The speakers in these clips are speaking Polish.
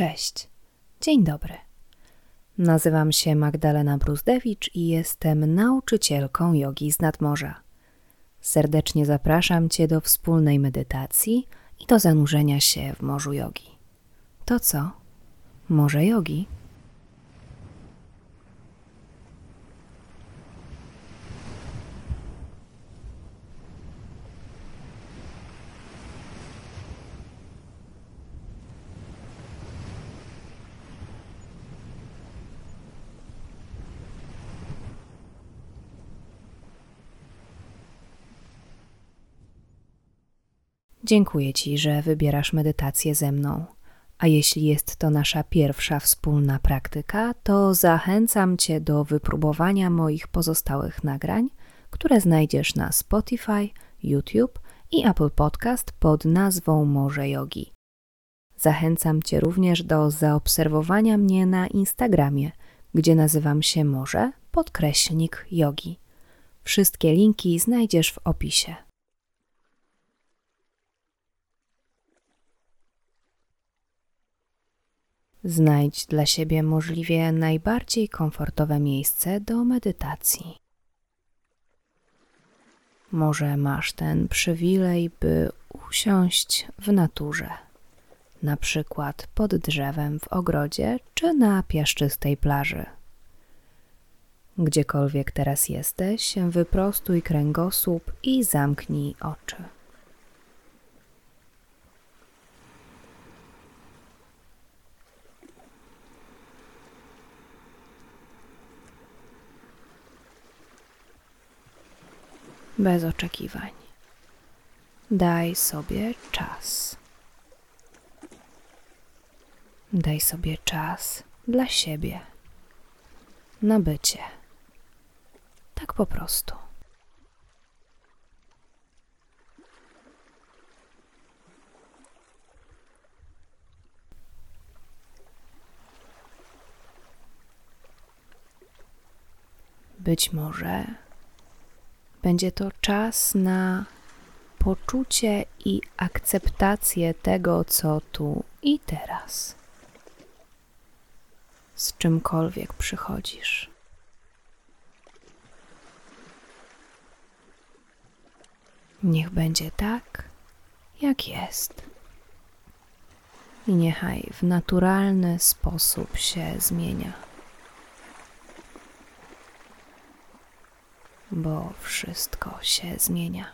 Cześć, dzień dobry. Nazywam się Magdalena Bruzdewicz i jestem nauczycielką jogi z nadmorza. Serdecznie zapraszam Cię do wspólnej medytacji i do zanurzenia się w morzu jogi. To co? Morze jogi? Dziękuję Ci, że wybierasz medytację ze mną. A jeśli jest to nasza pierwsza wspólna praktyka, to zachęcam Cię do wypróbowania moich pozostałych nagrań, które znajdziesz na Spotify, YouTube i Apple Podcast pod nazwą Morze Jogi. Zachęcam Cię również do zaobserwowania mnie na Instagramie, gdzie nazywam się Morze podkreślnik jogi. Wszystkie linki znajdziesz w opisie. Znajdź dla siebie możliwie najbardziej komfortowe miejsce do medytacji. Może masz ten przywilej, by usiąść w naturze, na przykład pod drzewem w ogrodzie czy na piaszczystej plaży. Gdziekolwiek teraz jesteś, wyprostuj kręgosłup i zamknij oczy. Bez oczekiwań. Daj sobie czas. Daj sobie czas dla siebie, na bycie. Tak po prostu. Być może będzie to czas na poczucie i akceptację tego, co tu i teraz. Z czymkolwiek przychodzisz. Niech będzie tak, jak jest. I niechaj w naturalny sposób się zmienia. Bo wszystko się zmienia.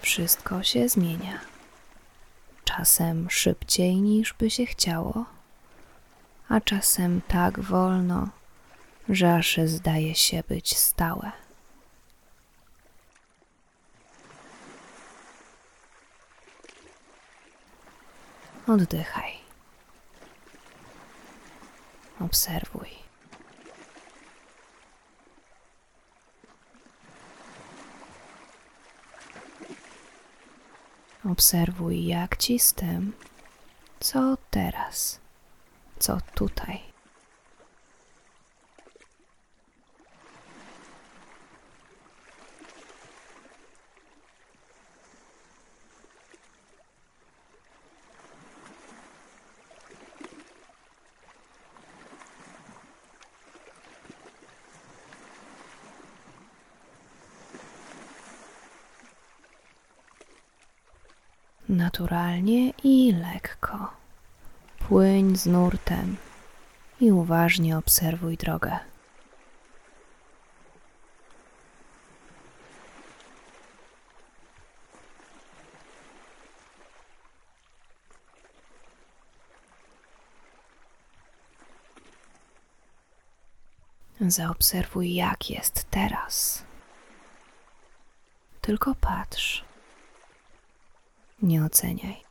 Wszystko się zmienia. Czasem szybciej niż by się chciało, a czasem tak wolno, że aż zdaje się być stałe. Oddychaj. Obserwuj. Obserwuj, jak ci z tym, co teraz, co tutaj. Naturalnie i lekko. Płyń z nurtem i uważnie obserwuj drogę. Zaobserwuj, jak jest teraz. Tylko patrz. Nie oceniaj.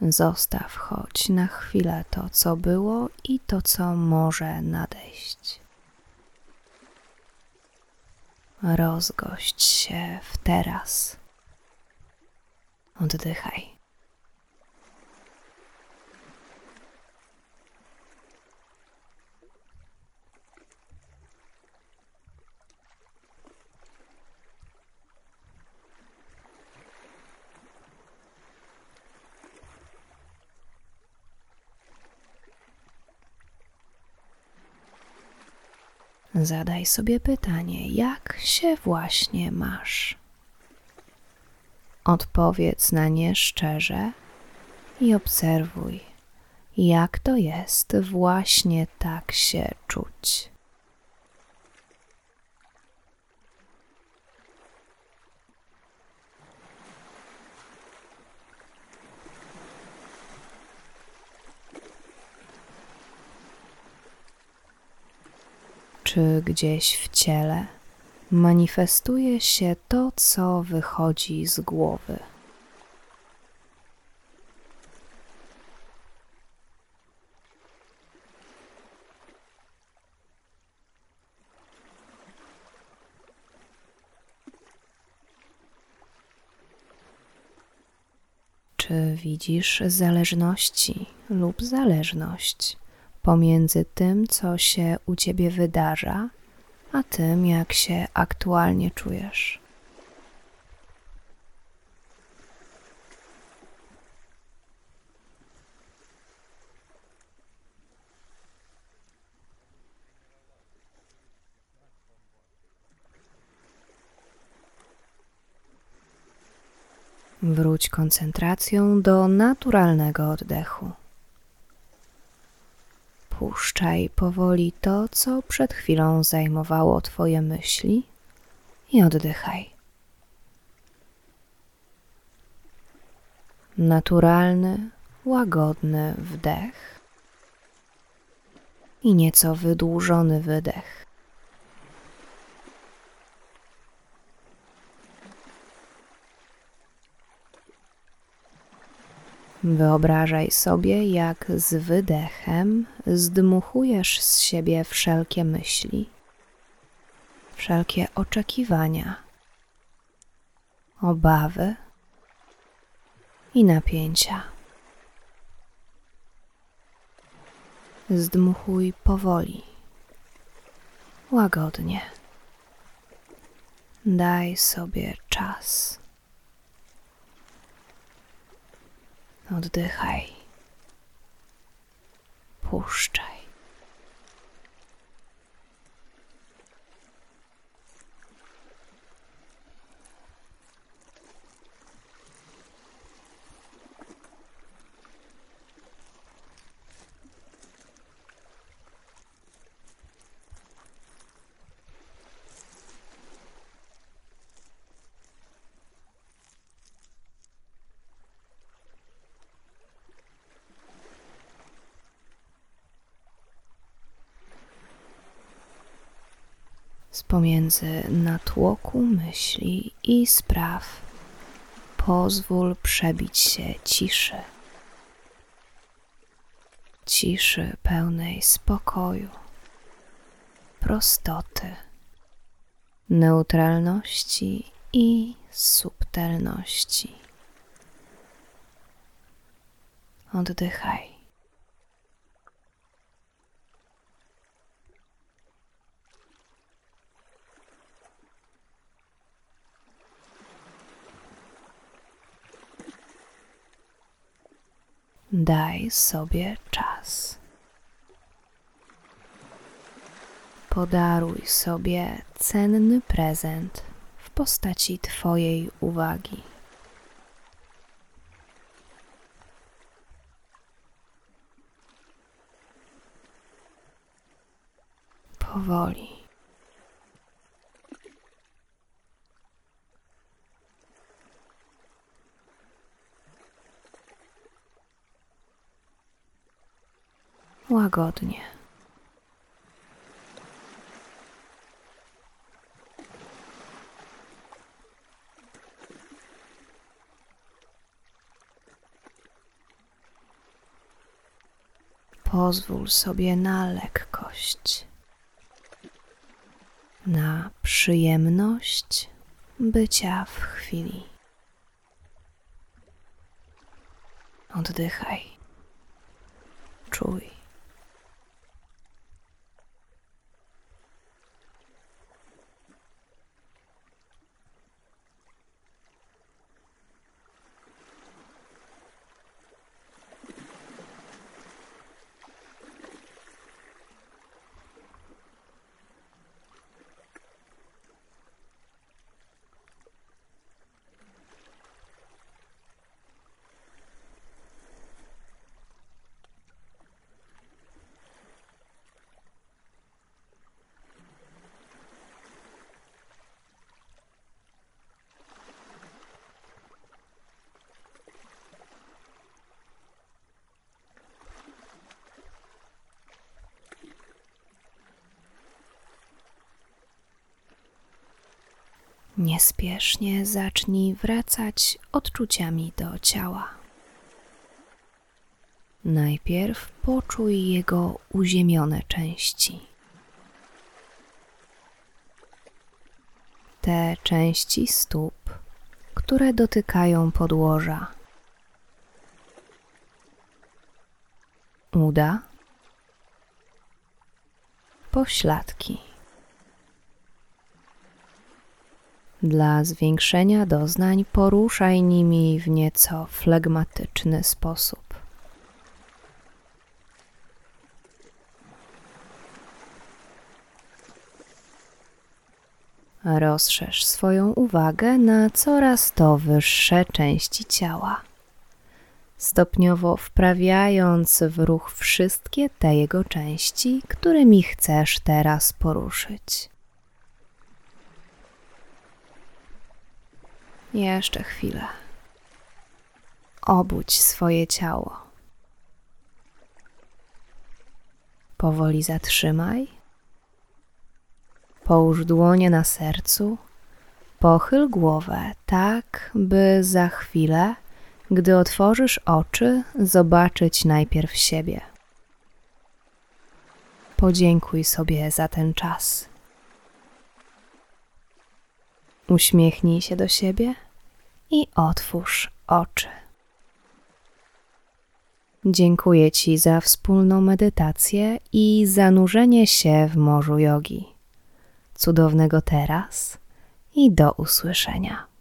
Zostaw choć na chwilę to, co było i to, co może nadejść. Rozgość się w teraz. Oddychaj. Zadaj sobie pytanie, jak się właśnie masz. Odpowiedz na nie szczerze i obserwuj, jak to jest właśnie tak się czuć. czy gdzieś w ciele manifestuje się to, co wychodzi z głowy. Czy widzisz zależności lub zależność? pomiędzy tym, co się u ciebie wydarza, a tym, jak się aktualnie czujesz. Wróć koncentracją do naturalnego oddechu. Puszczaj powoli to, co przed chwilą zajmowało Twoje myśli i oddychaj. Naturalny, łagodny wdech i nieco wydłużony wydech. Wyobrażaj sobie, jak z wydechem zdmuchujesz z siebie wszelkie myśli, wszelkie oczekiwania, obawy i napięcia. Zdmuchuj powoli, łagodnie. Daj sobie czas. Oddychaj. Puszczaj. Z pomiędzy natłoku myśli i spraw. Pozwól przebić się ciszy. Ciszy pełnej spokoju, prostoty, neutralności i subtelności. Oddychaj. Daj sobie czas. Podaruj sobie cenny prezent w postaci Twojej uwagi. Powoli. Łagodnie. pozwól sobie na lekkość, na przyjemność bycia w chwili. Oddychaj, czuj. Niespiesznie zacznij wracać odczuciami do ciała. Najpierw poczuj jego uziemione części. Te części stóp, które dotykają podłoża. Uda, pośladki. Dla zwiększenia doznań poruszaj nimi w nieco flegmatyczny sposób. Rozszerz swoją uwagę na coraz to wyższe części ciała, stopniowo wprawiając w ruch wszystkie te jego części, którymi chcesz teraz poruszyć. Jeszcze chwilę. Obudź swoje ciało. Powoli zatrzymaj. Połóż dłonie na sercu. Pochyl głowę tak, by za chwilę, gdy otworzysz oczy, zobaczyć najpierw siebie. Podziękuj sobie za ten czas. Uśmiechnij się do siebie i otwórz oczy. Dziękuję Ci za wspólną medytację i zanurzenie się w morzu jogi. Cudownego teraz i do usłyszenia.